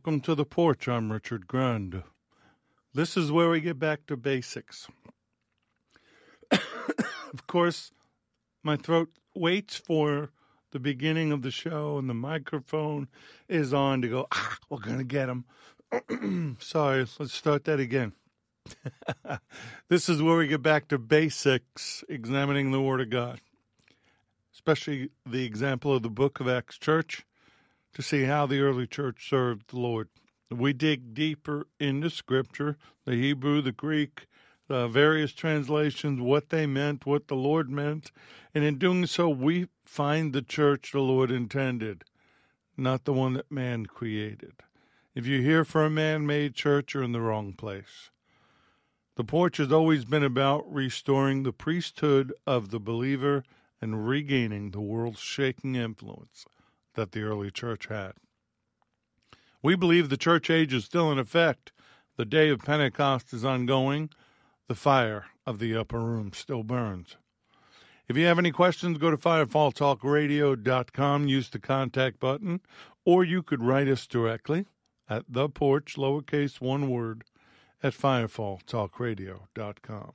Welcome to the porch. I'm Richard Grund. This is where we get back to basics. of course, my throat waits for the beginning of the show and the microphone is on to go, ah, we're going to get him. Sorry, let's start that again. this is where we get back to basics, examining the Word of God, especially the example of the book of Acts Church to see how the early church served the Lord. We dig deeper into Scripture, the Hebrew, the Greek, the various translations, what they meant, what the Lord meant, and in doing so, we find the church the Lord intended, not the one that man created. If you're here for a man made church, you're in the wrong place. The porch has always been about restoring the priesthood of the believer and regaining the world's shaking influence that the early church had. We believe the church age is still in effect. The day of Pentecost is ongoing. The fire of the upper room still burns. If you have any questions, go to firefalltalkradio.com, use the contact button, or you could write us directly at the porch, lowercase one word, at firefalltalkradio.com.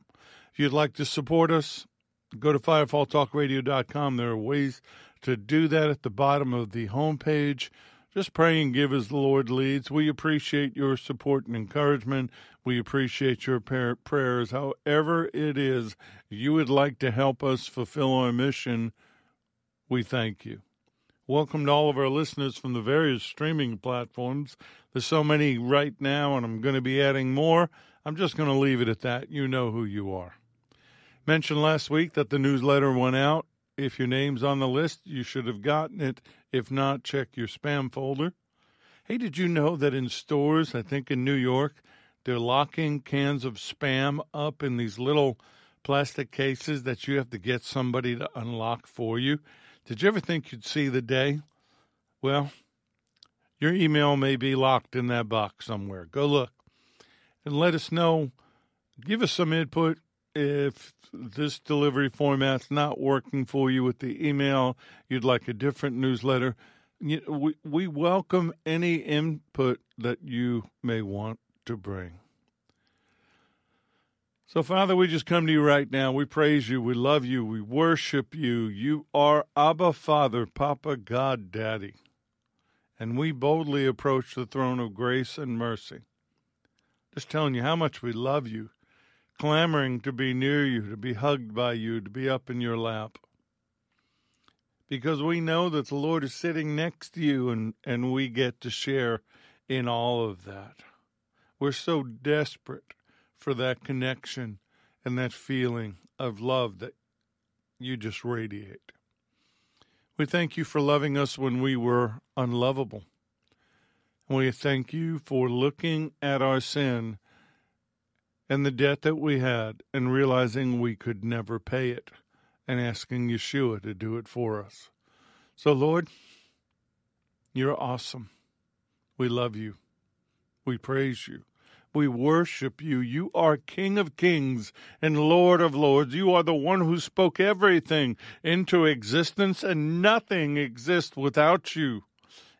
If you'd like to support us, go to firefalltalkradio.com. There are ways to do that at the bottom of the homepage. Just pray and give as the Lord leads. We appreciate your support and encouragement. We appreciate your prayers. However, it is you would like to help us fulfill our mission, we thank you. Welcome to all of our listeners from the various streaming platforms. There's so many right now, and I'm going to be adding more. I'm just going to leave it at that. You know who you are. Mentioned last week that the newsletter went out. If your name's on the list, you should have gotten it. If not, check your spam folder. Hey, did you know that in stores, I think in New York, they're locking cans of spam up in these little plastic cases that you have to get somebody to unlock for you? Did you ever think you'd see the day? Well, your email may be locked in that box somewhere. Go look and let us know. Give us some input if this delivery format's not working for you with the email, you'd like a different newsletter. We, we welcome any input that you may want to bring. So, Father, we just come to you right now. We praise you. We love you. We worship you. You are Abba, Father, Papa, God, Daddy. And we boldly approach the throne of grace and mercy. Just telling you how much we love you, clamoring to be near you, to be hugged by you, to be up in your lap. Because we know that the Lord is sitting next to you and, and we get to share in all of that. We're so desperate for that connection and that feeling of love that you just radiate. We thank you for loving us when we were unlovable. We thank you for looking at our sin and the debt that we had and realizing we could never pay it and asking Yeshua to do it for us. So, Lord, you're awesome. We love you. We praise you. We worship you. You are King of kings and Lord of lords. You are the one who spoke everything into existence, and nothing exists without you.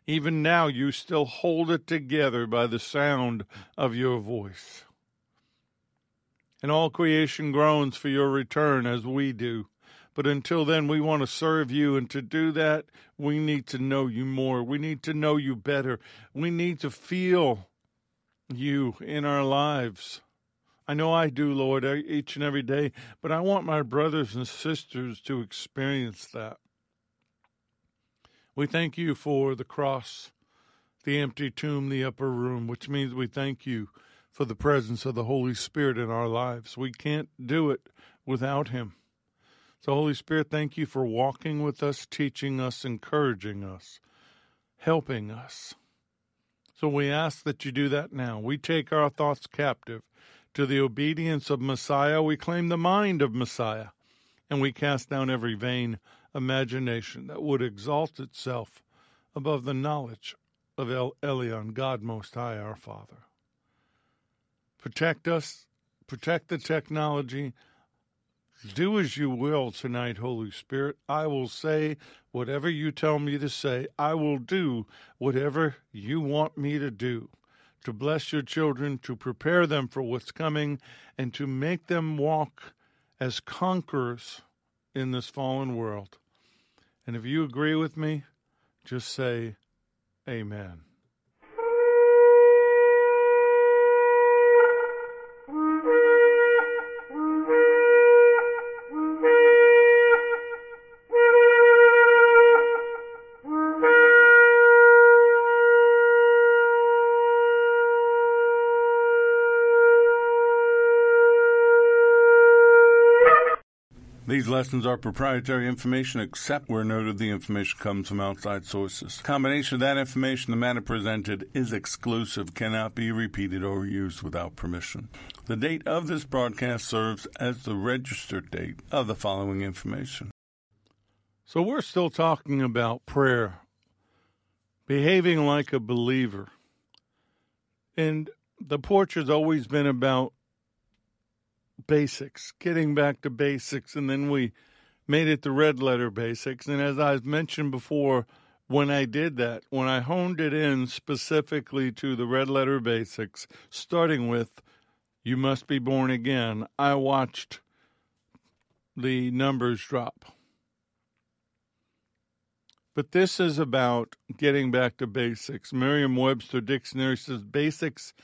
Even now, you still hold it together by the sound of your voice. And all creation groans for your return as we do. But until then, we want to serve you. And to do that, we need to know you more. We need to know you better. We need to feel you in our lives. I know I do, Lord, each and every day, but I want my brothers and sisters to experience that. We thank you for the cross, the empty tomb, the upper room, which means we thank you for the presence of the Holy Spirit in our lives. We can't do it without Him. So, Holy Spirit, thank you for walking with us, teaching us, encouraging us, helping us. So we ask that you do that now. We take our thoughts captive to the obedience of Messiah. We claim the mind of Messiah. And we cast down every vain imagination that would exalt itself above the knowledge of El Elyon, God Most High, our Father. Protect us, protect the technology, Do as you will tonight, Holy Spirit. I will say whatever you tell me to say. I will do whatever you want me to do to bless your children, to prepare them for what's coming, and to make them walk as conquerors in this fallen world. And if you agree with me, just say, Amen. Lessons are proprietary information except where noted the information comes from outside sources. Combination of that information, the matter presented is exclusive, cannot be repeated or used without permission. The date of this broadcast serves as the registered date of the following information. So we're still talking about prayer, behaving like a believer. And the porch has always been about basics, getting back to basics, and then we made it the red letter basics. And as I've mentioned before, when I did that, when I honed it in specifically to the red letter basics, starting with you must be born again, I watched the numbers drop. But this is about getting back to basics. Merriam Webster Dictionary says basics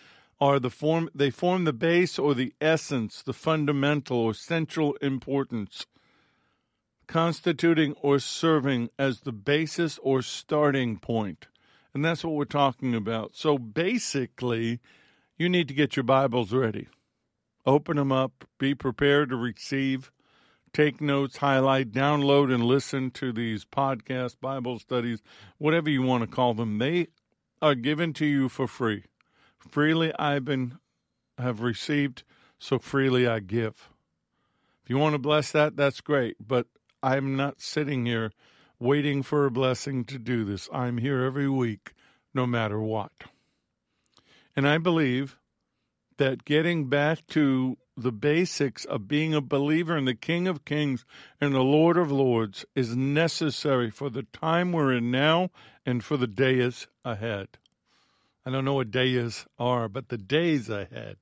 are the form they form the base or the essence, the fundamental or central importance, constituting or serving as the basis or starting point. And that's what we're talking about. So basically, you need to get your Bibles ready. Open them up, be prepared to receive, take notes, highlight, download, and listen to these podcast Bible studies, whatever you want to call them. They are given to you for free. Freely I've been have received, so freely I give. If you want to bless that, that's great. But I'm not sitting here waiting for a blessing to do this. I'm here every week, no matter what. And I believe that getting back to the basics of being a believer in the King of Kings and the Lord of Lords is necessary for the time we're in now and for the days ahead. I don't know what days are, but the days ahead.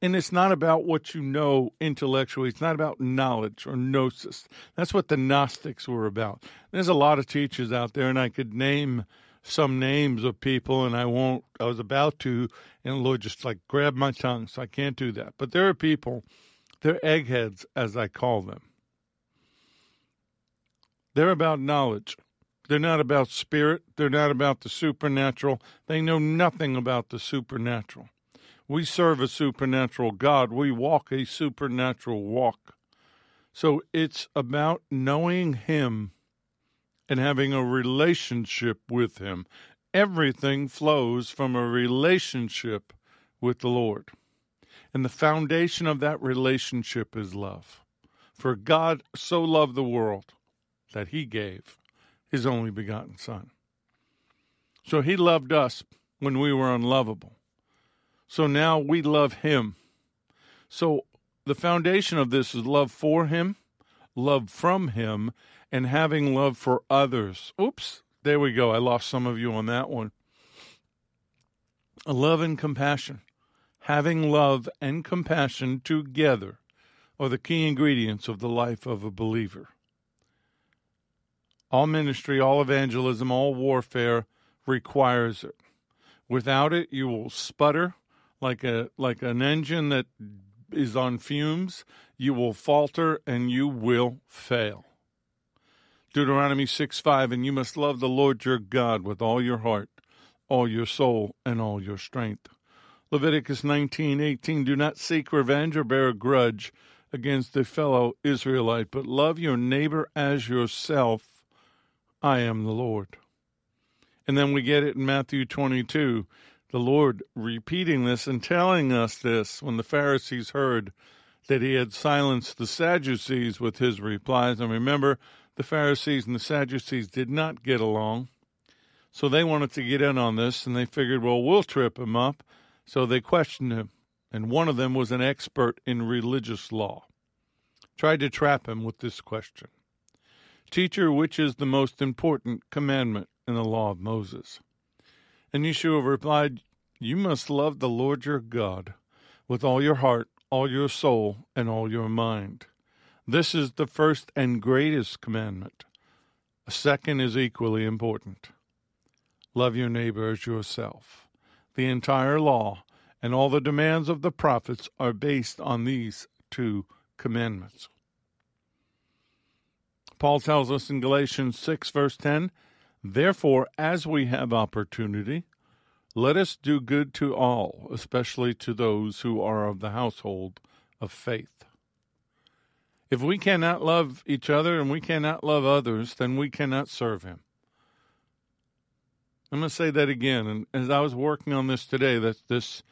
And it's not about what you know intellectually. It's not about knowledge or gnosis. That's what the Gnostics were about. There's a lot of teachers out there, and I could name some names of people, and I won't. I was about to, and the Lord just like grabbed my tongue, so I can't do that. But there are people, they're eggheads, as I call them. They're about knowledge. They're not about spirit. They're not about the supernatural. They know nothing about the supernatural. We serve a supernatural God. We walk a supernatural walk. So it's about knowing Him and having a relationship with Him. Everything flows from a relationship with the Lord. And the foundation of that relationship is love. For God so loved the world that He gave his only begotten Son. So he loved us when we were unlovable. So now we love him. So the foundation of this is love for him, love from him, and having love for others. Oops, there we go. I lost some of you on that one. Love and compassion. Having love and compassion together are the key ingredients of the life of a believer. All ministry, all evangelism, all warfare requires it. Without it, you will sputter like a like an engine that is on fumes. You will falter and you will fail. Deuteronomy 6 5, and you must love the Lord your God with all your heart, all your soul, and all your strength. Leviticus nineteen eighteen, do not seek revenge or bear a grudge against a fellow Israelite, but love your neighbor as yourself. I am the Lord. And then we get it in Matthew 22, the Lord repeating this and telling us this when the Pharisees heard that he had silenced the Sadducees with his replies. And remember, the Pharisees and the Sadducees did not get along. So they wanted to get in on this, and they figured, well, we'll trip him up. So they questioned him. And one of them was an expert in religious law. tried to trap him with this question Teacher, which is the most important commandment in the law of Moses? And Yeshua replied, You must love the Lord your God with all your heart, all your soul, and all your mind. This is the first and greatest commandment. A second is equally important. Love your neighbor as yourself. The entire law and all the demands of the prophets are based on these two commandments. Paul tells us in Galatians 6, verse 10 Therefore, as we have opportunity, let us do good to all, especially to those who are of the household of faith. If we cannot love each other and we cannot love others, then we cannot serve Him. I'm going to say that again. And as I was working on this today, that this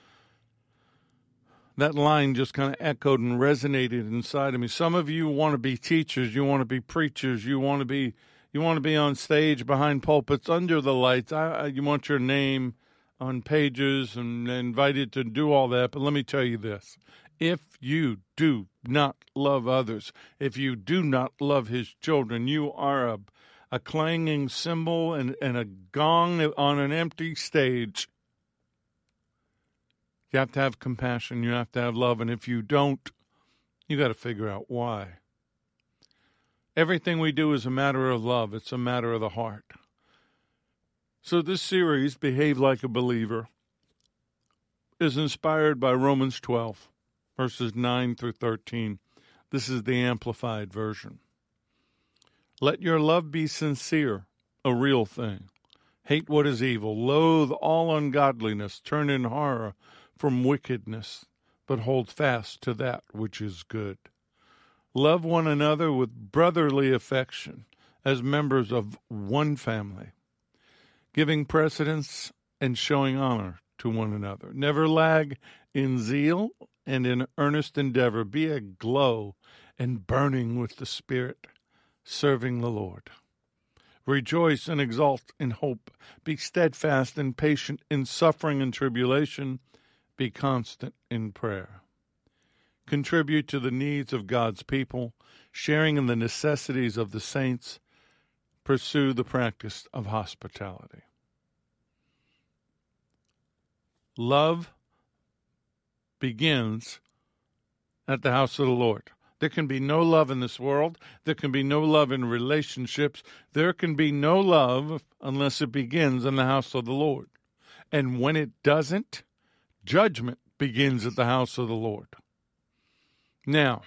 that line just kind of echoed and resonated inside of me. Some of you want to be teachers, you want to be preachers, you want to be you want to be on stage behind pulpits under the lights. I, you want your name on pages and invited to do all that. But let me tell you this: if you do not love others, if you do not love His children, you are a a clanging cymbal and, and a gong on an empty stage. You have to have compassion. You have to have love. And if you don't, you got to figure out why. Everything we do is a matter of love, it's a matter of the heart. So, this series, Behave Like a Believer, is inspired by Romans 12, verses 9 through 13. This is the Amplified Version. Let your love be sincere, a real thing. Hate what is evil, loathe all ungodliness, turn in horror from wickedness, but hold fast to that which is good. Love one another with brotherly affection as members of one family, giving precedence and showing honor to one another. Never lag in zeal and in earnest endeavor. Be aglow and burning with the Spirit, serving the Lord. Rejoice and exult in hope. Be steadfast and patient in suffering and tribulation be constant in prayer. Contribute to the needs of God's people, sharing in the necessities of the saints. Pursue the practice of hospitality. Love begins at the house of the Lord. There can be no love in this world. There can be no love in relationships. There can be no love unless it begins in the house of the Lord. And when it doesn't, Judgment begins at the house of the Lord. Now,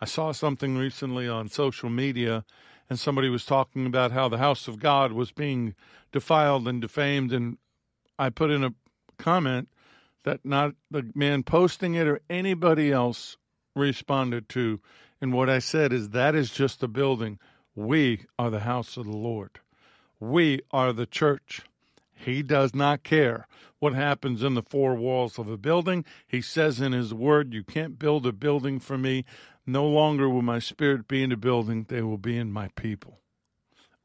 I saw something recently on social media, and somebody was talking about how the house of God was being defiled and defamed, and I put in a comment that not the man posting it or anybody else responded to. And what I said is that is just the building. We are the house of the Lord. We are the church. He does not care what happens in the four walls of a building. He says in His Word, You can't build a building for me. No longer will my spirit be in the building, they will be in my people.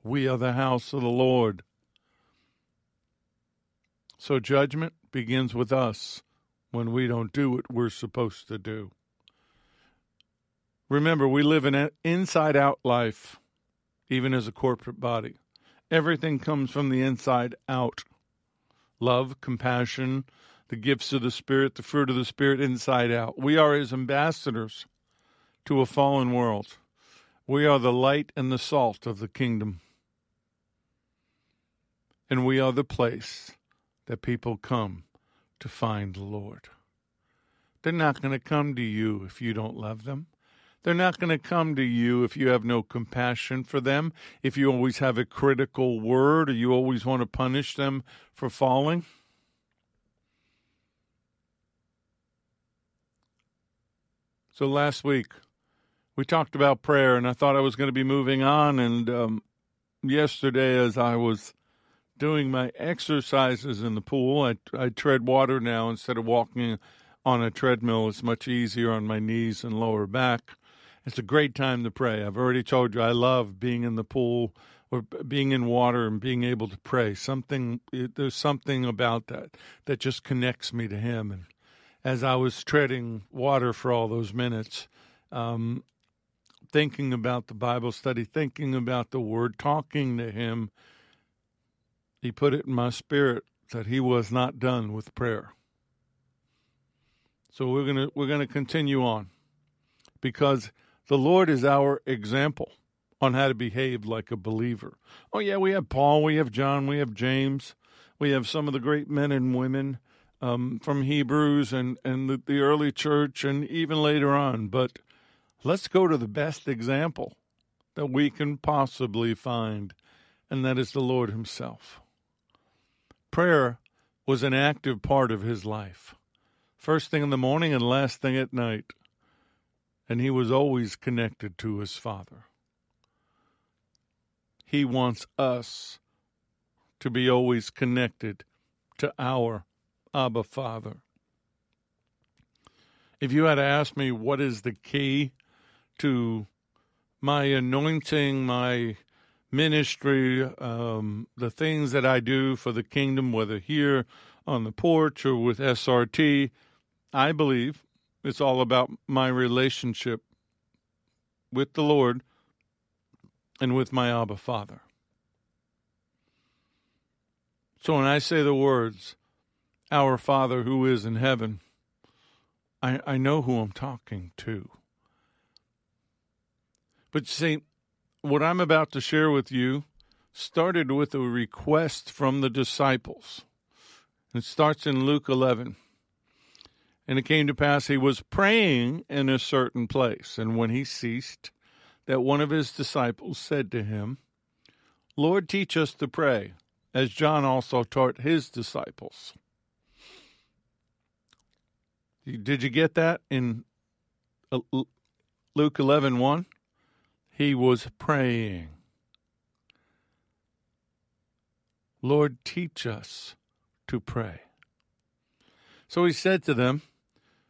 We are the house of the Lord. So judgment begins with us when we don't do what we're supposed to do. Remember, we live an inside out life, even as a corporate body. Everything comes from the inside out love, compassion, the gifts of the Spirit, the fruit of the Spirit inside out. We are His ambassadors to a fallen world. We are the light and the salt of the kingdom. And we are the place that people come to find the Lord. They're not going to come to you if you don't love them. They're not going to come to you if you have no compassion for them, if you always have a critical word or you always want to punish them for falling. So last week, we talked about prayer, and I thought I was going to be moving on. And um, yesterday, as I was doing my exercises in the pool, I, I tread water now instead of walking on a treadmill. It's much easier on my knees and lower back. It's a great time to pray. I've already told you I love being in the pool or being in water and being able to pray. Something there's something about that that just connects me to him. And as I was treading water for all those minutes, um, thinking about the Bible study, thinking about the Word, talking to Him, He put it in my spirit that He was not done with prayer. So we're gonna we're gonna continue on because the Lord is our example on how to behave like a believer. Oh yeah, we have Paul, we have John, we have James, we have some of the great men and women um, from Hebrews and and the, the early church and even later on. But let's go to the best example that we can possibly find, and that is the Lord Himself. Prayer was an active part of His life, first thing in the morning and last thing at night, and He was always connected to His Father. He wants us to be always connected to our Abba Father. If you had to ask me what is the key to my anointing, my ministry, um, the things that I do for the kingdom, whether here on the porch or with SRT, I believe it's all about my relationship with the Lord and with my Abba Father. So when I say the words, Our Father who is in heaven, I, I know who I'm talking to. But see, what I'm about to share with you started with a request from the disciples. It starts in Luke 11. And it came to pass he was praying in a certain place, and when he ceased, that one of his disciples said to him, Lord, teach us to pray, as John also taught his disciples. Did you get that in uh, Luke 11 1? He was praying. Lord, teach us to pray. So he said to them,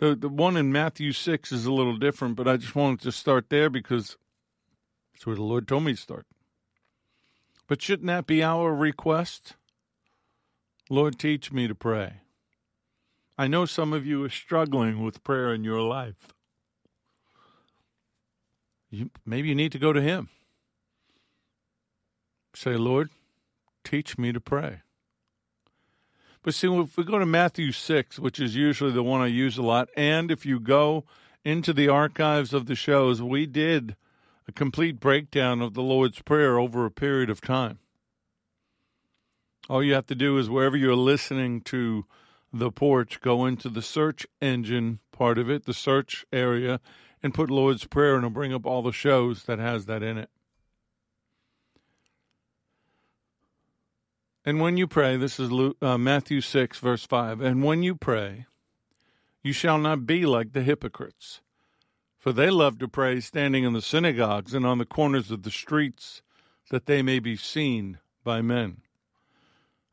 The, the one in Matthew 6 is a little different, but I just wanted to start there because that's where the Lord told me to start. But shouldn't that be our request? Lord, teach me to pray. I know some of you are struggling with prayer in your life. You, maybe you need to go to Him. Say, Lord, teach me to pray. But see, if we go to Matthew 6, which is usually the one I use a lot, and if you go into the archives of the shows, we did a complete breakdown of the Lord's Prayer over a period of time. All you have to do is wherever you're listening to the porch, go into the search engine part of it, the search area, and put Lord's Prayer, and it'll bring up all the shows that has that in it. And when you pray, this is Luke, uh, Matthew 6, verse 5, and when you pray, you shall not be like the hypocrites for they love to pray standing in the synagogues and on the corners of the streets, that they may be seen by men.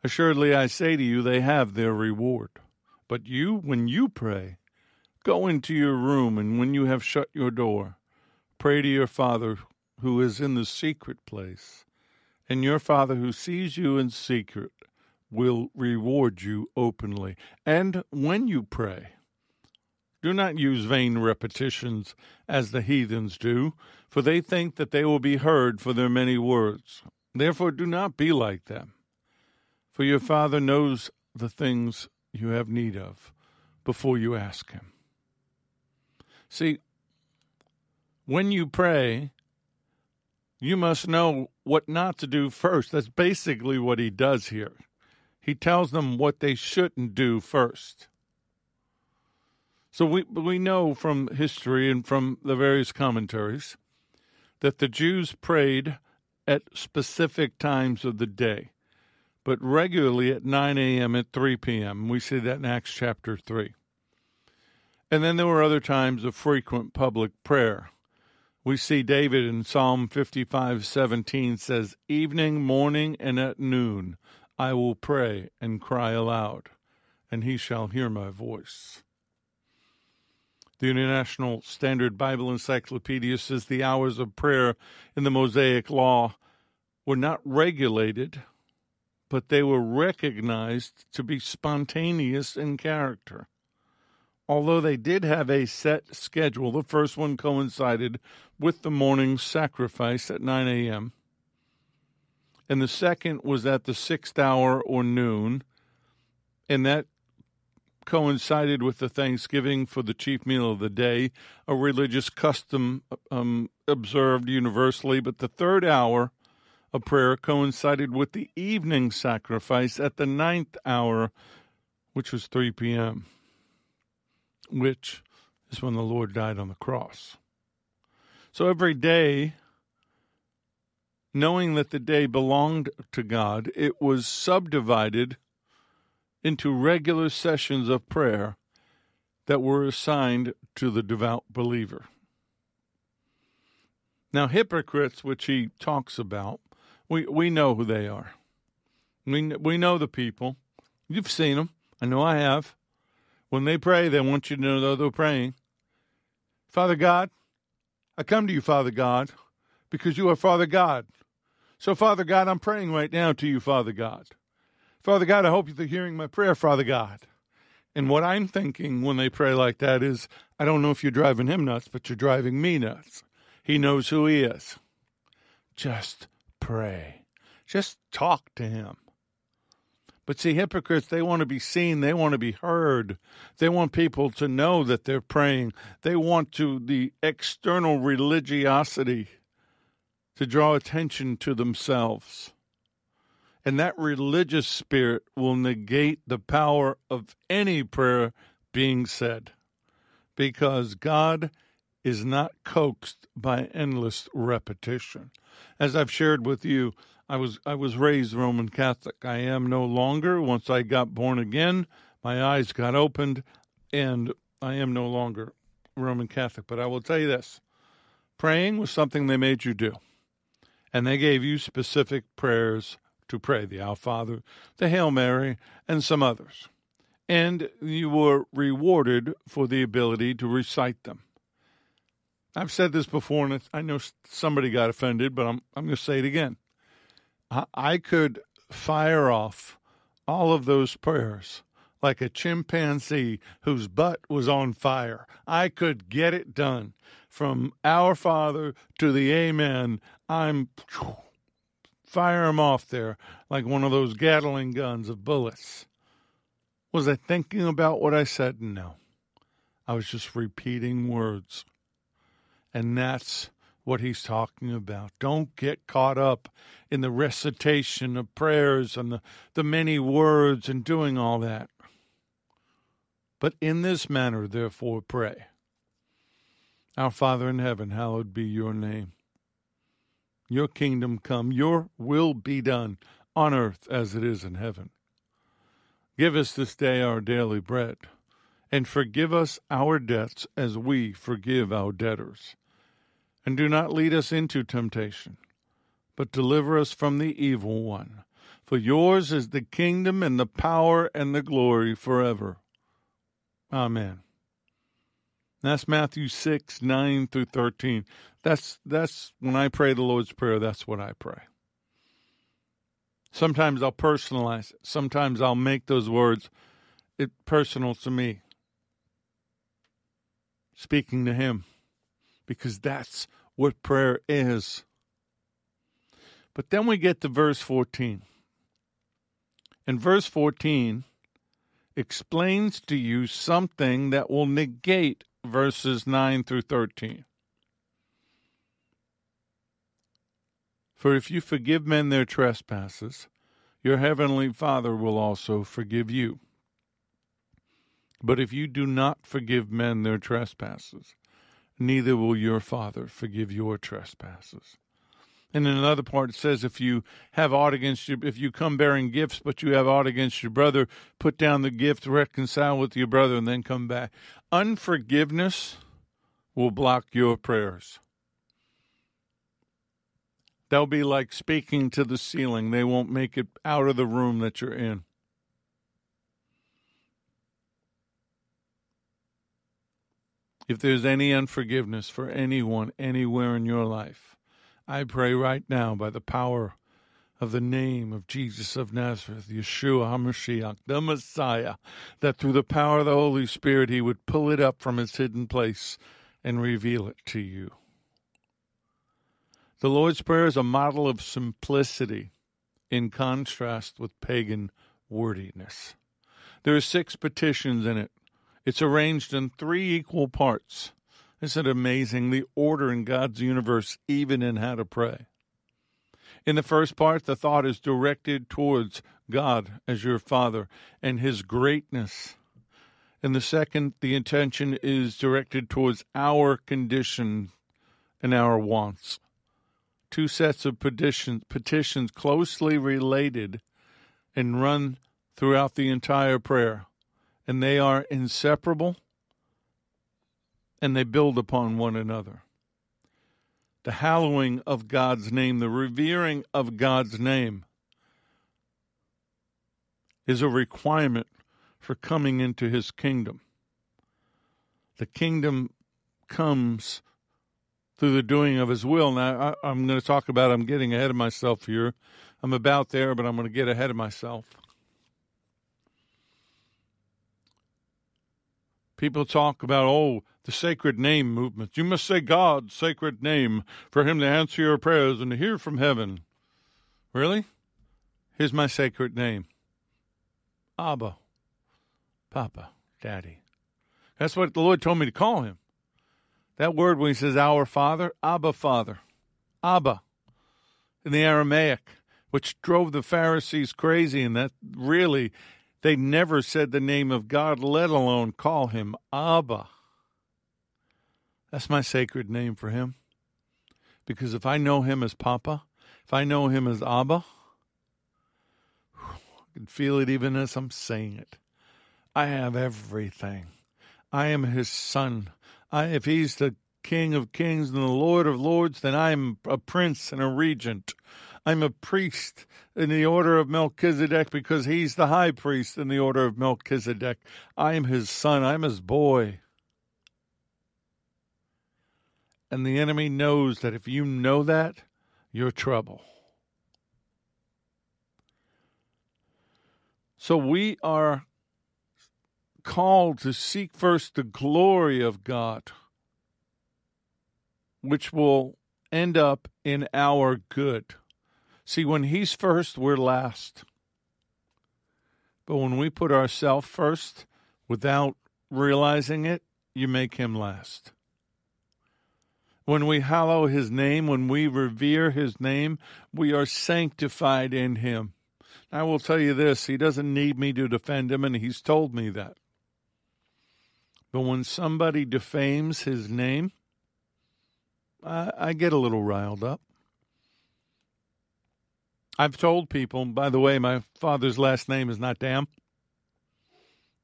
Assuredly, I say to you, they have their reward. But you, when you pray, go into your room, and when you have shut your door, pray to your Father who is in the secret place, and your Father who sees you in secret will reward you openly. And when you pray, do not use vain repetitions as the heathens do, for they think that they will be heard for their many words. Therefore, do not be like them. For your Father knows the things you have need of before you ask Him. See, when you pray, you must know what not to do first. That's basically what He does here. He tells them what they shouldn't do first. So we we know from history and from the various commentaries that the Jews prayed at specific times of the day, but regularly at 9 a.m. at 3 p.m. We see that in Acts chapter 3. And then there were other times of frequent public prayer We see David in Psalm 55:17 says, "Evening, morning, and at noon I will pray and cry aloud, and he shall hear my voice." The International Standard Bible Encyclopedia says the hours of prayer in the Mosaic Law were not regulated, but they were recognized to be spontaneous in character although they did have a set schedule. The first one coincided with the morning sacrifice at 9 a.m., and the second was at the sixth hour or noon, and that coincided with the Thanksgiving for the chief meal of the day, a religious custom um, observed universally. But the third hour of prayer coincided with the evening sacrifice at the ninth hour, which was 3 p.m which is when the Lord died on the cross. So every day, knowing that the day belonged to God, it was subdivided into regular sessions of prayer that were assigned to the devout believer. Now, hypocrites, which he talks about, we, we know who they are. We, we know the people. You've seen them. I know I have. When they pray, they want you to know they're praying. Father God, I come to you, Father God, because you are Father God. So, Father God, I'm praying right now to you, Father God. Father God, I hope you're hearing my prayer, Father God. And what I'm thinking when they pray like that is, I don't know if you're driving him nuts, but you're driving me nuts. He knows who he is. Just pray. Just talk to him. But see, hypocrites, they want to be seen, they want to be heard. They want people to know that they're praying. They want to the external religiosity to draw attention to themselves. And that religious spirit will negate the power of any prayer being said because God is not coaxed by endless repetition. As I've shared with you, I was I was raised Roman Catholic. I am no longer. Once I got born again, my eyes got opened, and I am no longer Roman Catholic. But I will tell you this: praying was something they made you do, and they gave you specific prayers to pray: the Our Father, the Hail Mary, and some others. And you were rewarded for the ability to recite them. I've said this before, and I know somebody got offended, but I'm I'm going to say it again. I could fire off all of those prayers like a chimpanzee whose butt was on fire. I could get it done from Our Father to the Amen. I'm fire them off there like one of those Gatling guns of bullets. Was I thinking about what I said? No. I was just repeating words. And that's what he's talking about. Don't get caught up in the recitation of prayers and the, the many words and doing all that. But in this manner, therefore, pray. Our Father in heaven, hallowed be your name. Your kingdom come, your will be done on earth as it is in heaven. Give us this day our daily bread, and forgive us our debts as we forgive our debtors and do not lead us into temptation, but deliver us from the evil one. For yours is the kingdom and the power and the glory forever. Amen. That's Matthew 6, 9 through 13. That's, that's when I pray the Lord's Prayer, that's what I pray. Sometimes I'll personalize it. Sometimes I'll make those words it personal to me. Speaking to Him because that's what prayer is. But then we get to verse 14. And verse 14 explains to you something that will negate verses 9 through 13. For if you forgive men their trespasses, your heavenly Father will also forgive you. But if you do not forgive men their trespasses, neither will your Father forgive your trespasses. And in another part, it says, if you have aught against you, if you come bearing gifts, but you have aught against your brother, put down the gift, reconcile with your brother, and then come back. Unforgiveness will block your prayers. They'll be like speaking to the ceiling. They won't make it out of the room that you're in. If there's any unforgiveness for anyone anywhere in your life, I pray right now by the power of the name of Jesus of Nazareth, Yeshua HaMashiach, the Messiah, that through the power of the Holy Spirit he would pull it up from its hidden place and reveal it to you. The Lord's Prayer is a model of simplicity in contrast with pagan wordiness. There are six petitions in it. It's arranged in three equal parts. Isn't it amazing the order in God's universe, even in how to pray? In the first part, the thought is directed towards God as your Father and His greatness. In the second, the intention is directed towards our condition and our wants two sets of petitions, petitions closely related and run throughout the entire prayer. And they are inseparable and they build upon one another. The hallowing of God's name, the revering of God's name, is a requirement for coming into his kingdom. The kingdom comes through the doing of his will. Now, I, am going to talk about, I'm getting ahead of myself here. I'm about there, but I'm going to get ahead of myself. People talk about, oh, the sacred name movement. You must say God's sacred name for him to answer your prayers and to hear from heaven. Really? Here's my sacred name Abba, Papa, Daddy. That's what the Lord told me to call him. That word when he says our Father, Abba Father, Abba, in the Aramaic, which drove the Pharisees crazy, and that really they never said the name of God, let alone call him Abba. That's my sacred name for him. Because if I know him as Papa, if I know him as Abba, I can feel it even as I'm saying it. I have everything. I am his son. I, if he's the King of Kings and the Lord of Lords, then I'm a prince and a regent. I'm a priest in the order of Melchizedek because he's the high priest in the order of Melchizedek. I'm his son. I'm his boy. And the enemy knows that if you know that, you're trouble. So we are called to seek first the glory of God, which will end up in our good. See, when He's first, we're last. But when we put ourselves first without realizing it, you make Him last. When we hallow His name, when we revere His name, we are sanctified in Him. I will tell you this He doesn't need me to defend Him, and He's told me that. But when somebody defames his name, I, I get a little riled up. I've told people, by the way, my father's last name is not Dam.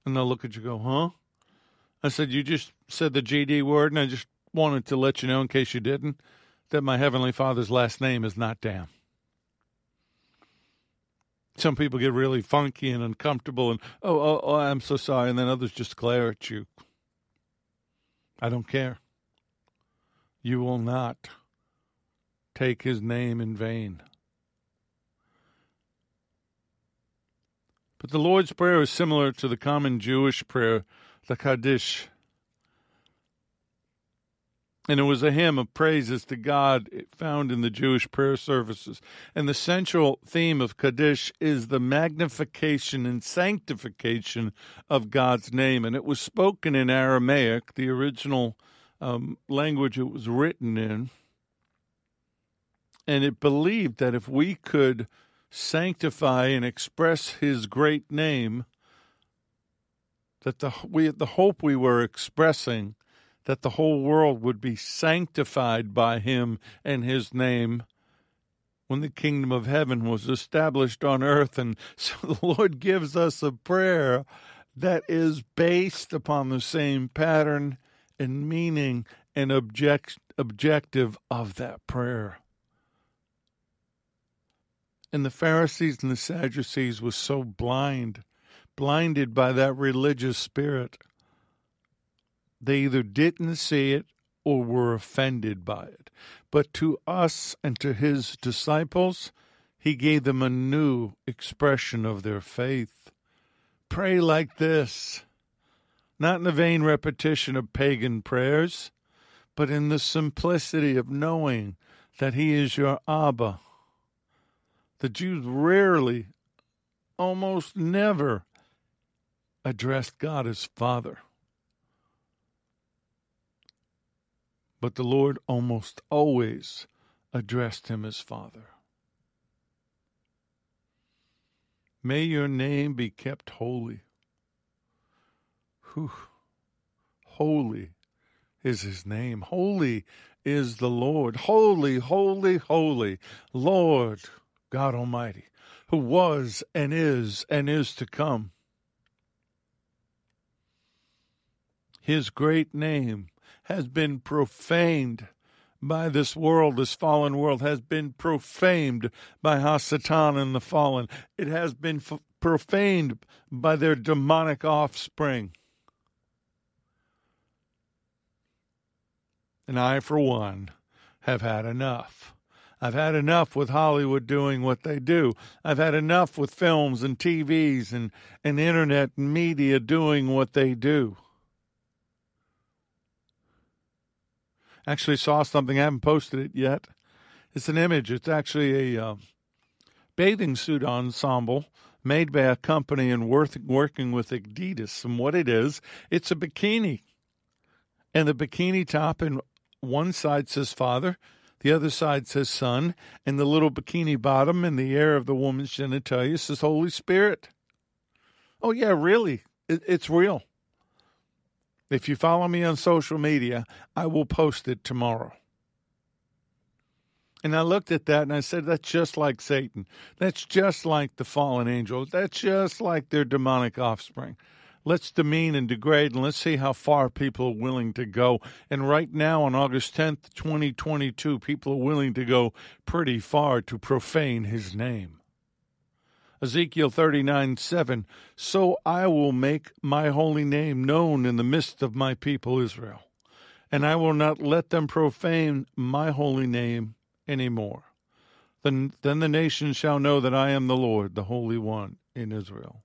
And they'll look at you go, huh? I said, You just said the GD word, and I just wanted to let you know, in case you didn't, that my Heavenly Father's last name is not Dam. Some people get really funky and uncomfortable and, oh, oh, oh, I'm so sorry. And then others just glare at you. I don't care. You will not take his name in vain. But the Lord's Prayer is similar to the common Jewish prayer, the Kaddish. And it was a hymn of praises to God found in the Jewish prayer services. And the central theme of Kaddish is the magnification and sanctification of God's name. And it was spoken in Aramaic, the original um, language it was written in. And it believed that if we could sanctify and express his great name, that the, we, the hope we were expressing that the whole world would be sanctified by him and his name when the kingdom of heaven was established on earth. And so the Lord gives us a prayer that is based upon the same pattern and meaning and object, objective of that prayer. And the Pharisees and the Sadducees were so blind, blinded by that religious spirit. They either didn't see it or were offended by it. But to us and to his disciples, he gave them a new expression of their faith. Pray like this, not in the vain repetition of pagan prayers, but in the simplicity of knowing that he is your Abba the Jews rarely, almost never, addressed God as Father. But the Lord almost always addressed him as Father. May your name be kept holy. Whew. Holy is his name. Holy is the Lord. Holy, holy, holy. Lord God Almighty, who was and is and is to come. His great name has been profaned by this world, this fallen world, has been profaned by Hasatan and the fallen. It has been f- profaned by their demonic offspring. And I, for one, have had enough. I've had enough with Hollywood doing what they do. I've had enough with films and TVs and, and internet and media doing what they do. Actually, saw something. I haven't posted it yet. It's an image. It's actually a uh, bathing suit ensemble made by a company and worth, working with Adidas. And what it is, it's a bikini. And the bikini top, and one side says father, the other side says Son, and the little bikini bottom and the air of the woman's genitalia says Holy Spirit. Oh, yeah, really. It, it's real. If you follow me on social media, I will post it tomorrow. And I looked at that and I said, that's just like Satan. That's just like the fallen angels. That's just like their demonic offspring. Let's demean and degrade and let's see how far people are willing to go. And right now, on August 10th, 2022, people are willing to go pretty far to profane his name. Ezekiel 39 7 So I will make my holy name known in the midst of my people Israel, and I will not let them profane my holy name any more. Then, then the nations shall know that I am the Lord, the Holy One in Israel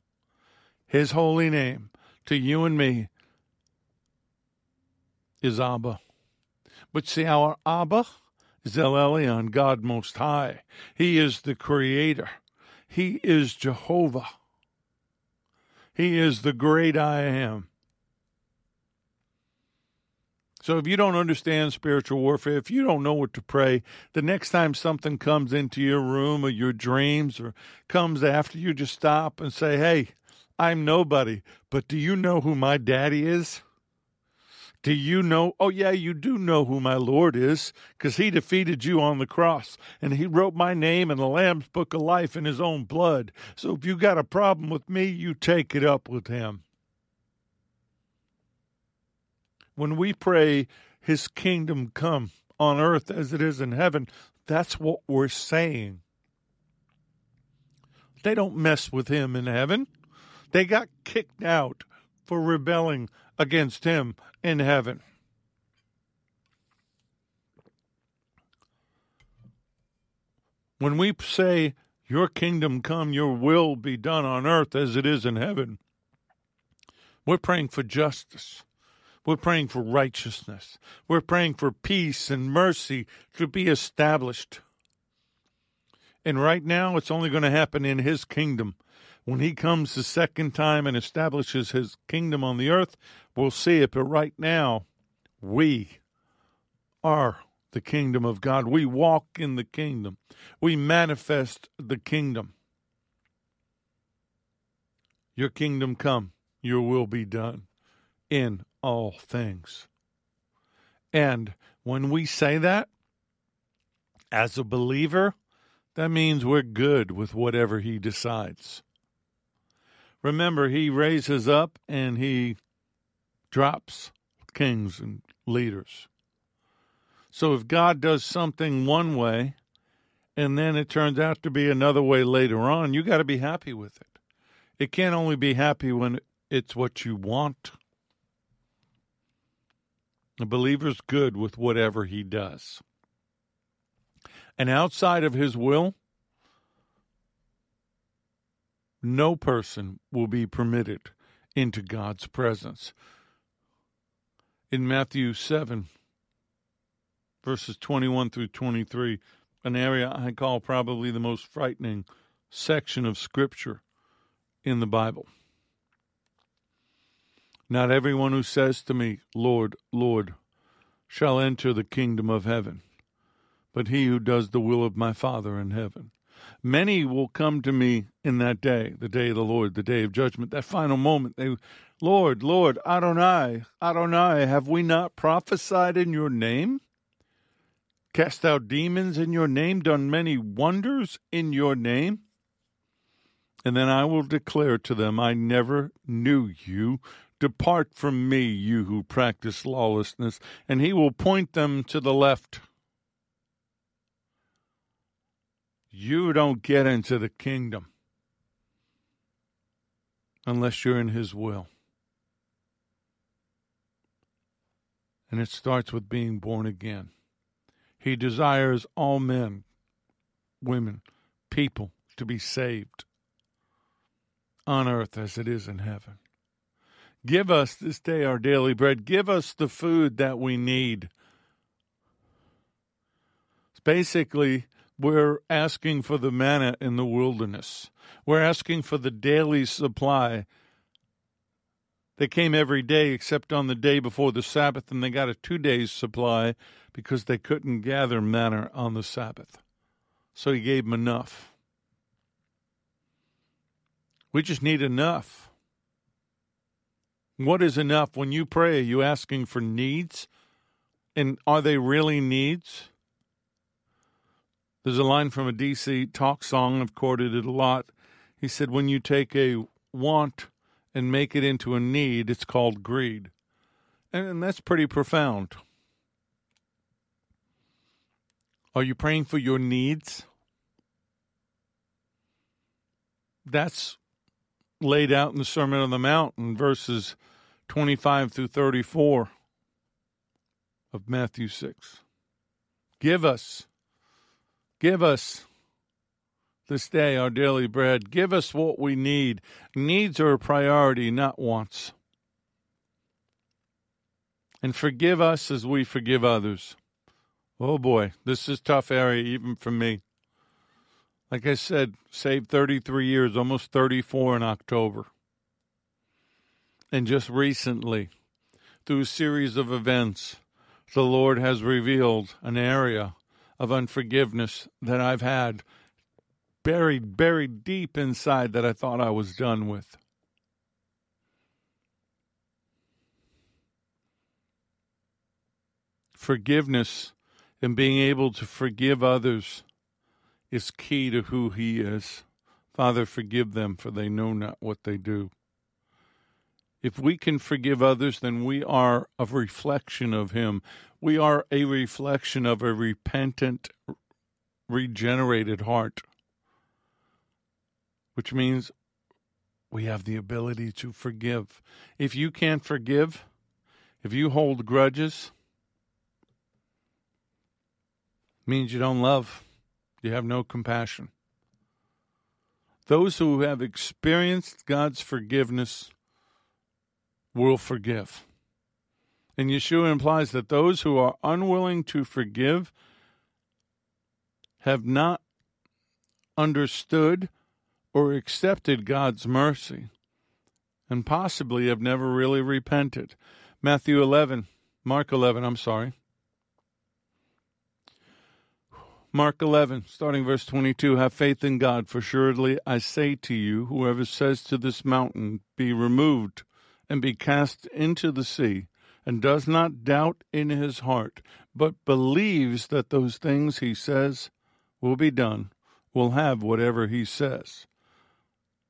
his holy name to you and me is Abba. But see, our Abba is El Elyon, God Most High. He is the Creator. He is Jehovah. He is the great I am. So if you don't understand spiritual warfare, if you don't know what to pray, the next time something comes into your room or your dreams or comes after you, just stop and say, Hey, I'm nobody, but do you know who my daddy is? Do you know? Oh, yeah, you do know who my Lord is, because he defeated you on the cross, and he wrote my name in the Lamb's book of life in his own blood. So if you got a problem with me, you take it up with him. When we pray, his kingdom come on earth as it is in heaven, that's what we're saying. They don't mess with him in heaven. They got kicked out for rebelling against him in heaven. When we say, Your kingdom come, your will be done on earth as it is in heaven, we're praying for justice. We're praying for righteousness. We're praying for peace and mercy to be established. And right now, it's only going to happen in His kingdom when he comes the second time and establishes his kingdom on the earth, we'll see it. But right now, we are the kingdom of God. We walk in the kingdom, we manifest the kingdom. Your kingdom come, your will be done in all things. And when we say that, as a believer, that means we're good with whatever he decides. Remember, he raises up and he drops kings and leaders. So if God does something one way and then it turns out to be another way later on, you got to be happy with it. It can't only be happy when it's what you want. A believer's good with whatever he does. And outside of his will, no person will be permitted into God's presence. In Matthew 7, verses 21 through 23, an area I call probably the most frightening section of Scripture in the Bible. Not everyone who says to me, Lord, Lord, shall enter the kingdom of heaven, but he who does the will of my Father in heaven. Many will come to me in that day, the day of the Lord, the day of judgment, that final moment. They, Lord, Lord, Adonai, Adonai, have we not prophesied in your name? Cast out demons in your name, done many wonders in your name? And then I will declare to them, I never knew you. Depart from me, you who practice lawlessness. And he will point them to the left You don't get into the kingdom unless you're in His will. And it starts with being born again. He desires all men, women, people to be saved on earth as it is in heaven. Give us this day our daily bread. Give us the food that we need. It's basically we're asking for the manna in the wilderness. We're asking for the daily supply. They came every day except on the day before the Sabbath, and they got a two days supply because they couldn't gather manna on the Sabbath. So he gave them enough. We just need enough. What is enough? When you pray, are you asking for needs? And are they really needs? There's a line from a DC talk song, I've quoted it a lot. He said, When you take a want and make it into a need, it's called greed. And that's pretty profound. Are you praying for your needs? That's laid out in the Sermon on the Mount in verses 25 through 34 of Matthew 6. Give us Give us this day our daily bread. Give us what we need. Needs are a priority, not wants. And forgive us as we forgive others. Oh boy, this is tough area even for me. Like I said, saved 33 years, almost 34 in October. And just recently, through a series of events, the Lord has revealed an area of unforgiveness that I've had buried, buried deep inside that I thought I was done with. Forgiveness and being able to forgive others is key to who He is. Father, forgive them, for they know not what they do. If we can forgive others, then we are a reflection of Him. We are a reflection of a repentant, regenerated heart, which means we have the ability to forgive. If you can't forgive, if you hold grudges, means you don't love, you have no compassion. Those who have experienced God's forgiveness will forgive. And Yeshua implies that those who are unwilling to forgive have not understood or accepted God's mercy and possibly have never really repented. Matthew 11, Mark 11, I'm sorry. Mark 11, starting verse 22 Have faith in God, for surely I say to you, whoever says to this mountain, Be removed and be cast into the sea, and does not doubt in his heart, but believes that those things he says will be done, will have whatever he says.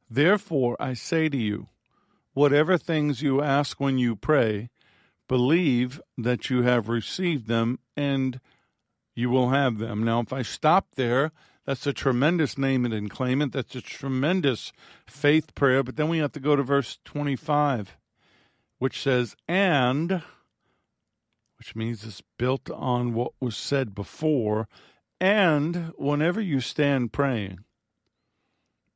Therefore, I say to you, whatever things you ask when you pray, believe that you have received them and you will have them. Now, if I stop there, That's a tremendous name it and claim it. That's a tremendous faith prayer. But then we have to go to verse 25, which says, and, which means it's built on what was said before. And whenever you stand praying,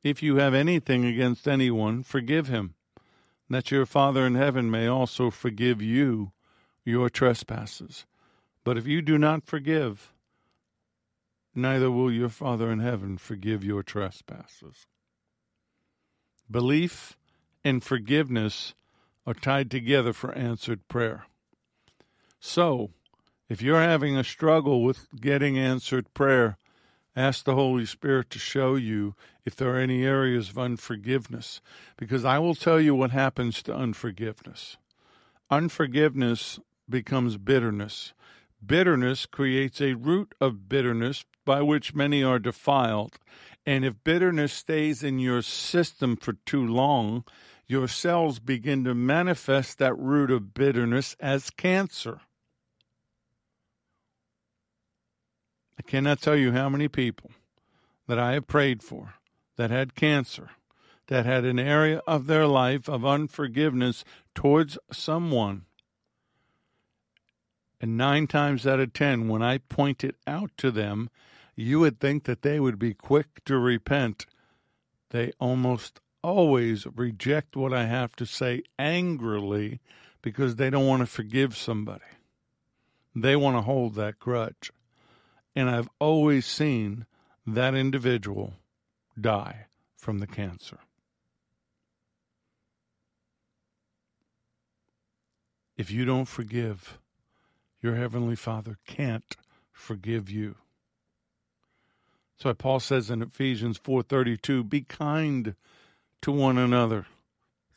if you have anything against anyone, forgive him, that your Father in heaven may also forgive you your trespasses. But if you do not forgive, neither will your Father in heaven forgive your trespasses. Belief and forgiveness are tied together for answered prayer. So, if you're having a struggle with getting answered prayer, ask the Holy Spirit to show you if there are any areas of unforgiveness, because I will tell you what happens to unforgiveness. Unforgiveness becomes bitterness. Bitterness creates a root of bitterness by which many are defiled. And if bitterness stays in your system for too long, your cells begin to manifest that root of bitterness as cancer. I cannot tell you how many people that I have prayed for that had cancer, that had an area of their life of unforgiveness towards someone and nine times out of ten, when I point it out to them, you would think that they would be quick to repent. They almost always reject what I have to say angrily because they don't want to forgive somebody. They want to hold that grudge. And I've always seen that individual die from the cancer. If you don't forgive, your heavenly Father can't forgive you. So Paul says in Ephesians 4:32, "Be kind to one another,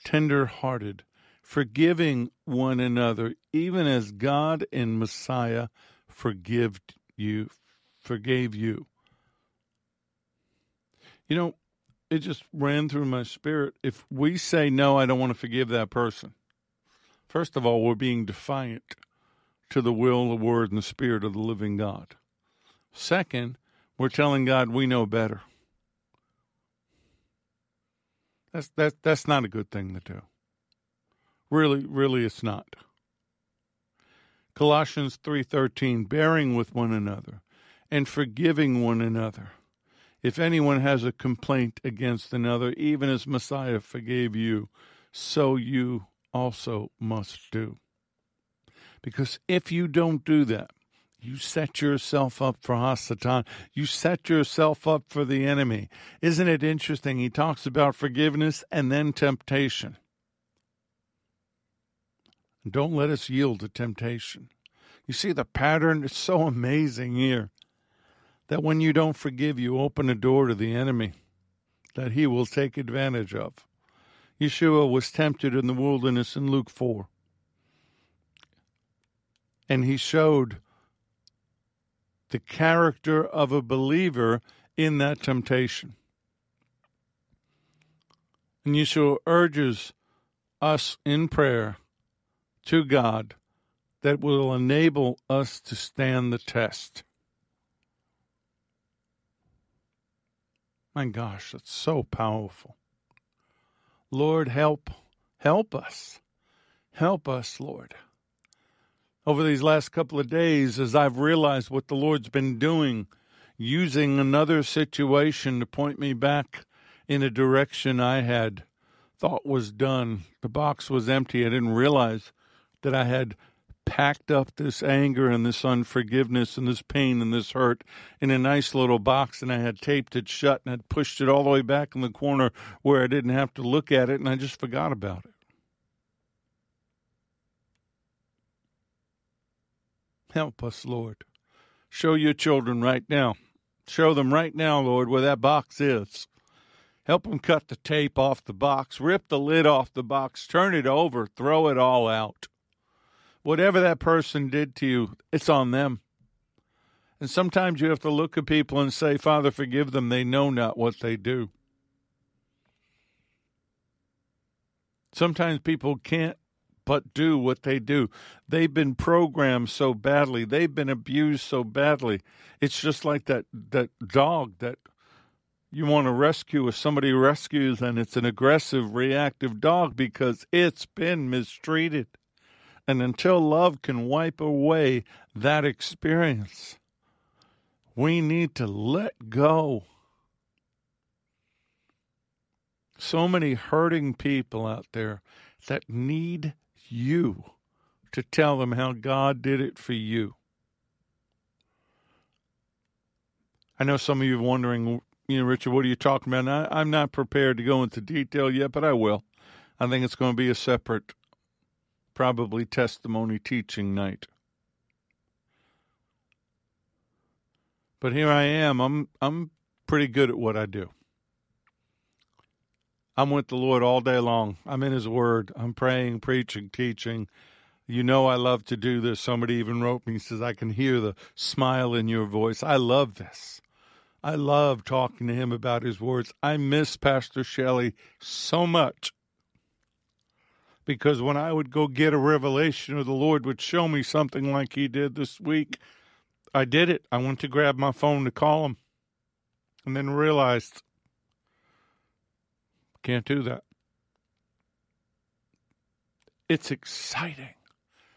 tender-hearted, forgiving one another, even as God in Messiah forgave you, forgave you." You know, it just ran through my spirit. If we say no, I don't want to forgive that person. First of all, we're being defiant to the will, the word, and the spirit of the living God. Second, we're telling God we know better. That's that that's not a good thing to do. Really, really it's not. Colossians 3:13 bearing with one another and forgiving one another. If anyone has a complaint against another, even as Messiah forgave you, so you also must do. Because if you don't do that, you set yourself up for Hasatan. You set yourself up for the enemy. Isn't it interesting? He talks about forgiveness and then temptation. Don't let us yield to temptation. You see, the pattern is so amazing here that when you don't forgive, you open a door to the enemy that he will take advantage of. Yeshua was tempted in the wilderness in Luke 4 and he showed the character of a believer in that temptation. And Yeshua urges us in prayer to God that will enable us to stand the test. My gosh, that's so powerful. Lord, help, help us. Help us, Lord over these last couple of days as I've realized what the Lord's been doing, using another situation to point me back in a direction I had thought was done. The box was empty. I didn't realize that I had packed up this anger and this unforgiveness and this pain and this hurt in a nice little box and I had taped it shut and had pushed it all the way back in the corner where I didn't have to look at it and I just forgot about it. Help us, Lord. Show your children right now. Show them right now, Lord, where that box is. Help them cut the tape off the box, rip the lid off the box, turn it over, throw it all out. Whatever that person did to you, it's on them. And sometimes you have to look at people and say, Father, forgive them. They know not what they do. Sometimes people can't but do what they do. They've been programmed so badly. They've been abused so badly. It's just like that that dog that you want to rescue if somebody rescues and it's an aggressive reactive dog because it's been mistreated. And until love can wipe away that experience, we need to let go. So many hurting people out there that need you to tell them how God did it for you. I know some of you are wondering, you know, Richard, what are you talking about? I, I'm not prepared to go into detail yet, but I will. I think it's going to be a separate, probably testimony teaching night. But here I am. I'm I'm pretty good at what I do. I'm with the Lord all day long. I'm in His Word. I'm praying, preaching, teaching. You know, I love to do this. Somebody even wrote me, he says, I can hear the smile in your voice. I love this. I love talking to him about his words. I miss Pastor Shelley so much because when I would go get a revelation or the Lord would show me something like he did this week, I did it. I went to grab my phone to call him and then realized can't do that. It's exciting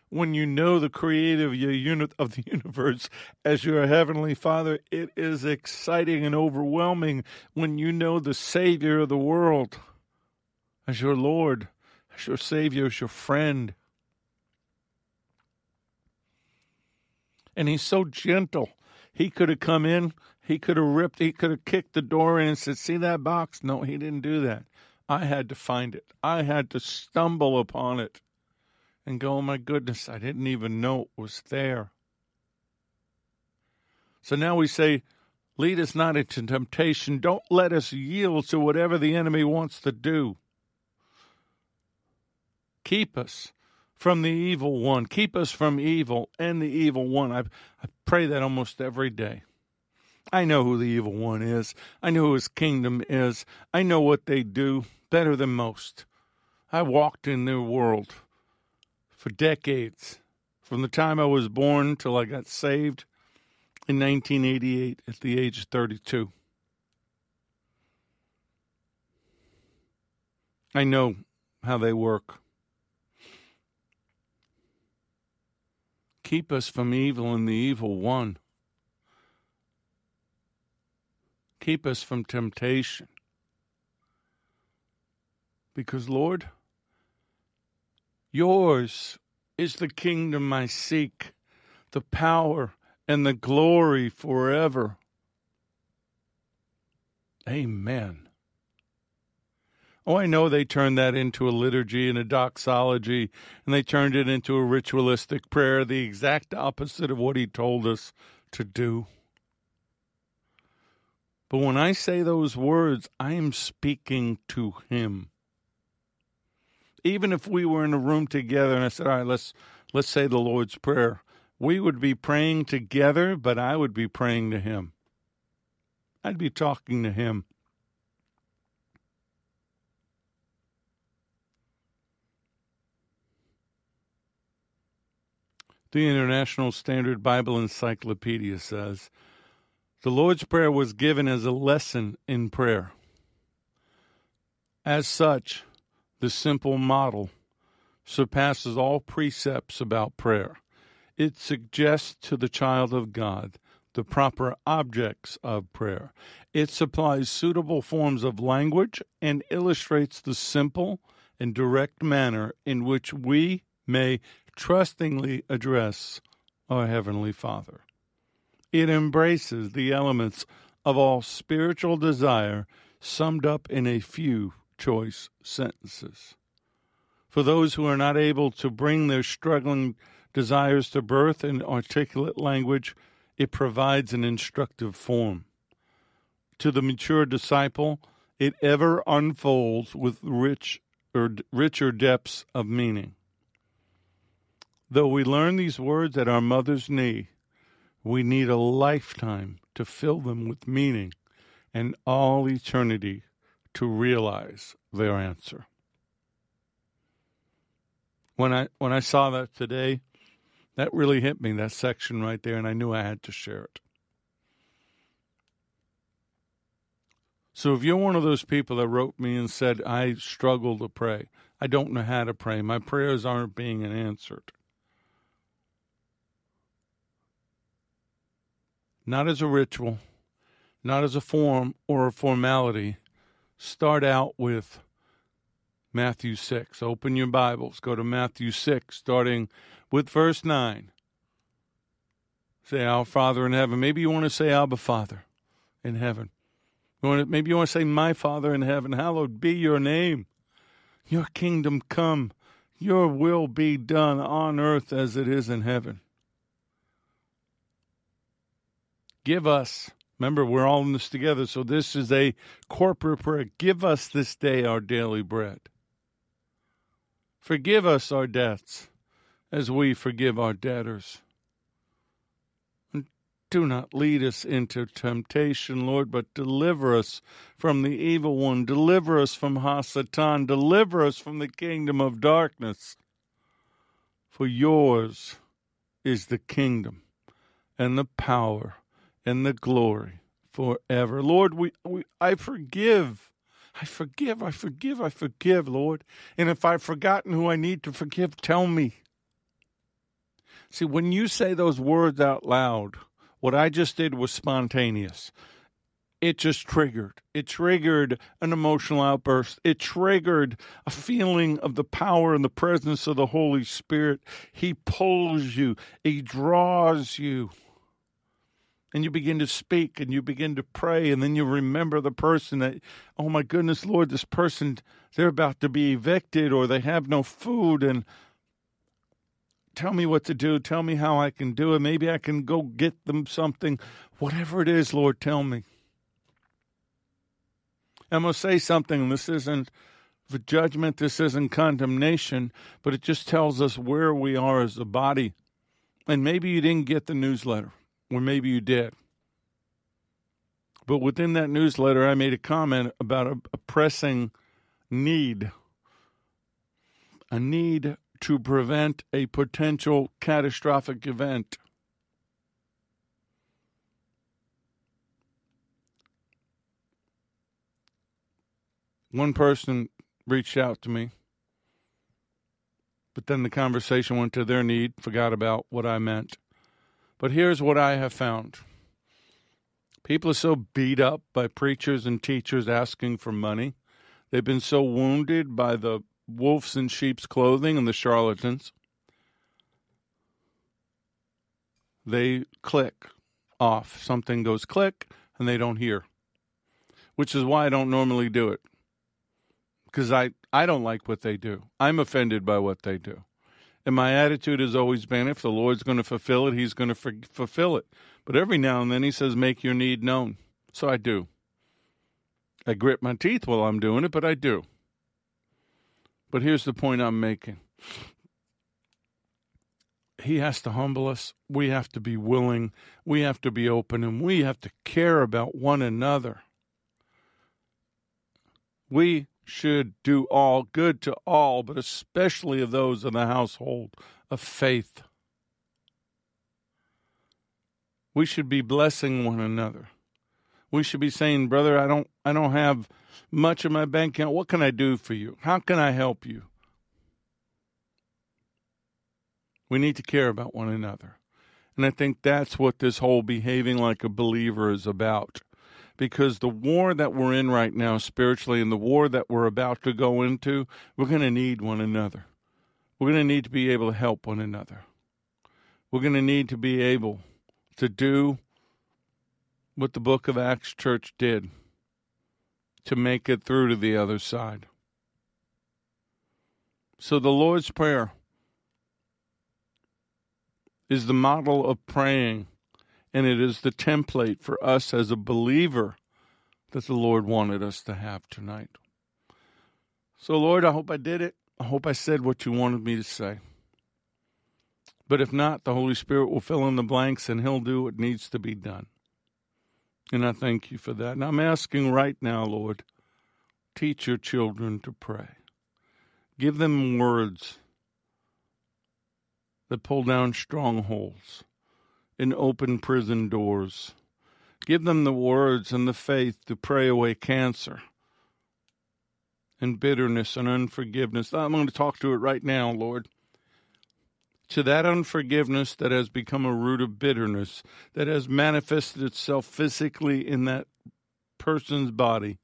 when you know the creative unit of the universe as your heavenly father. It is exciting and overwhelming when you know the savior of the world as your lord as your savior as your friend. And he's so gentle. He could have come in he could have ripped he could have kicked the door in and said see that box no he didn't do that I had to find it. I had to stumble upon it and go, oh my goodness, I didn't even know it was there. So now we say, lead us not into temptation. Don't let us yield to whatever the enemy wants to do. Keep us from the evil one. Keep us from evil and the evil one. I, I pray that almost every day. I know who the evil one is. I know who his kingdom is. I know what they do better than most. I walked in their world for decades, from the time I was born till I got saved in 1988 at the age of 32. I know how they work. Keep us from evil and the evil one. Keep us from temptation. Because, Lord, yours is the kingdom I seek, the power and the glory forever. Amen. Oh, I know they turned that into a liturgy and a doxology, and they turned it into a ritualistic prayer, the exact opposite of what he told us to do. But when I say those words, I am speaking to him even if we were in a room together and I said, all right, let's let's say the Lord's Prayer, we would be praying together, but I would be praying to him. I'd be talking to him. The International Standard Bible Encyclopedia says the Lord's Prayer was given as a lesson in prayer. As such, the simple model surpasses all precepts about prayer. It suggests to the child of God the proper objects of prayer. It supplies suitable forms of language and illustrates the simple and direct manner in which we may trustingly address our Heavenly Father. It embraces the elements of all spiritual desire summed up in a few choice sentences. For those who are not able to bring their struggling desires to birth in articulate language, it provides an instructive form. To the mature disciple, it ever unfolds with rich or richer depths of meaning. Though we learn these words at our mother's knee, we need a lifetime to fill them with meaning and all eternity to realize their answer. When I when I saw that today, that really hit me, that section right there, and I knew I had to share it. So if you're one of those people that wrote me and said, I struggle to pray, I don't know how to pray, my prayers aren't being answered. Not as a ritual, not as a form or a formality. Start out with Matthew 6. Open your Bibles. Go to Matthew 6, starting with verse 9. Say, Our Father in heaven. Maybe you want to say, Abba Father in heaven. Maybe you want to say, My Father in heaven, hallowed be your name. Your kingdom come. Your will be done on earth as it is in heaven. Give us, remember, we're all in this together, so this is a corporate prayer. Give us this day our daily bread. Forgive us our debts as we forgive our debtors do not lead us into temptation, Lord, but deliver us from the evil one. Deliver us from Hasatan. Deliver us from the kingdom of darkness. For yours is the kingdom and the power and the glory forever. Lord, we, we I forgive. I forgive, I forgive, I forgive, Lord. And if I've forgotten who I need to forgive, tell me. See, when you say those words out loud, what I just did was spontaneous. It just triggered. It triggered an emotional outburst. It triggered a feeling of the power and the presence of the Holy Spirit. He pulls you, He draws you. And you begin to speak and you begin to pray, and then you remember the person that, oh my goodness, Lord, this person, they're about to be evicted or they have no food. And tell me what to do. Tell me how I can do it. Maybe I can go get them something. Whatever it is, Lord, tell me. I'm going to say something. This isn't the judgment, this isn't condemnation, but it just tells us where we are as a body. And maybe you didn't get the newsletter, or maybe you did. But within that newsletter, I made a comment about a, a pressing need a need to prevent a potential catastrophic event. One person reached out to me, but then the conversation went to their need, forgot about what I meant. But here's what I have found people are so beat up by preachers and teachers asking for money. They've been so wounded by the wolves in sheep's clothing and the charlatans. They click off. Something goes click and they don't hear, which is why I don't normally do it. Because I, I don't like what they do. I'm offended by what they do. And my attitude has always been if the Lord's going to fulfill it, He's going to f- fulfill it. But every now and then He says, make your need known. So I do. I grit my teeth while I'm doing it, but I do. But here's the point I'm making He has to humble us. We have to be willing. We have to be open. And we have to care about one another. We should do all good to all, but especially of those in the household of faith. We should be blessing one another. We should be saying, brother, I don't I don't have much in my bank account. What can I do for you? How can I help you? We need to care about one another. And I think that's what this whole behaving like a believer is about. Because the war that we're in right now spiritually and the war that we're about to go into, we're going to need one another. We're going to need to be able to help one another. We're going to need to be able to do what the book of Acts church did to make it through to the other side. So the Lord's Prayer is the model of praying, and it is the template for us as a believer that the Lord wanted us to have tonight. So, Lord, I hope I did it. I hope I said what you wanted me to say. But if not, the Holy Spirit will fill in the blanks and He'll do what needs to be done. And I thank you for that. And I'm asking right now, Lord, teach your children to pray. Give them words that pull down strongholds and open prison doors. Give them the words and the faith to pray away cancer and bitterness and unforgiveness. I'm going to talk to it right now, Lord. To that unforgiveness that has become a root of bitterness, that has manifested itself physically in that person's body.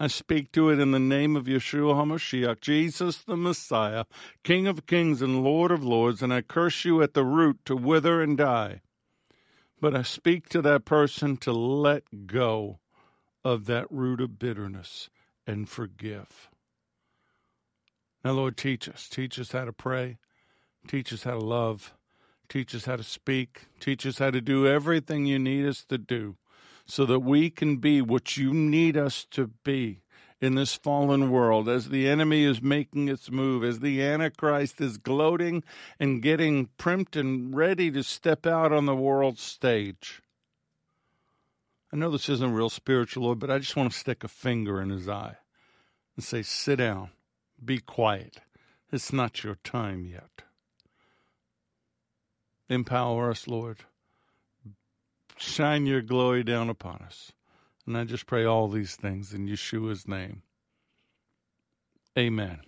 I speak to it in the name of Yeshua HaMashiach, Jesus the Messiah, King of kings and Lord of lords, and I curse you at the root to wither and die. But I speak to that person to let go of that root of bitterness and forgive. Now, Lord, teach us. Teach us how to pray. Teach us how to love. Teach us how to speak. Teach us how to do everything you need us to do so that we can be what you need us to be in this fallen world as the enemy is making its move, as the Antichrist is gloating and getting primped and ready to step out on the world stage. I know this isn't real spiritual, Lord, but I just want to stick a finger in his eye and say, Sit down, be quiet. It's not your time yet. Empower us, Lord shine your glory down upon us. And I just pray all these things in Yeshua's name. Amen.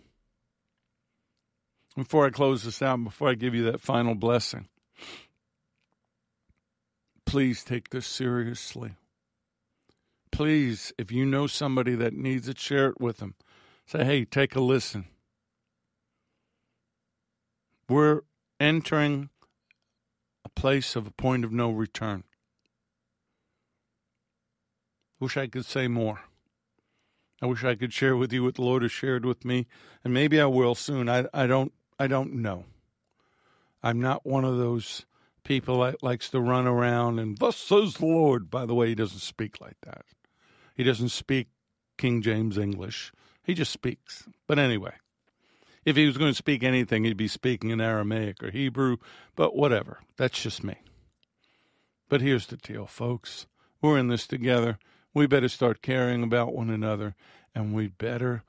Before I close this out, before I give you that final blessing, please take this seriously. Please, if you know somebody that needs it, share it with them. Say, hey, take a listen. We're entering a place of a point of no return. Wish I could say more. I wish I could share with you what the Lord has shared with me, and maybe I will soon. I, I don't I don't know. I'm not one of those people that likes to run around and thus says the Lord. By the way, he doesn't speak like that. He doesn't speak King James English. He just speaks. But anyway, if he was going to speak anything, he'd be speaking in Aramaic or Hebrew, but whatever. That's just me. But here's the deal, folks. We're in this together we better start caring about one another and we better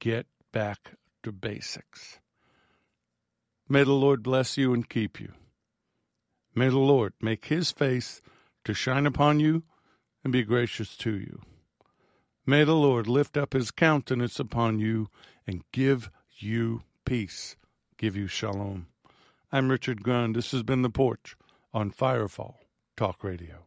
get back to basics. May the Lord bless you and keep you. May the Lord make his face to shine upon you and be gracious to you. May the Lord lift up his countenance upon you and give you peace, give you shalom. I'm Richard Grund. This has been The Porch on Firefall Talk Radio.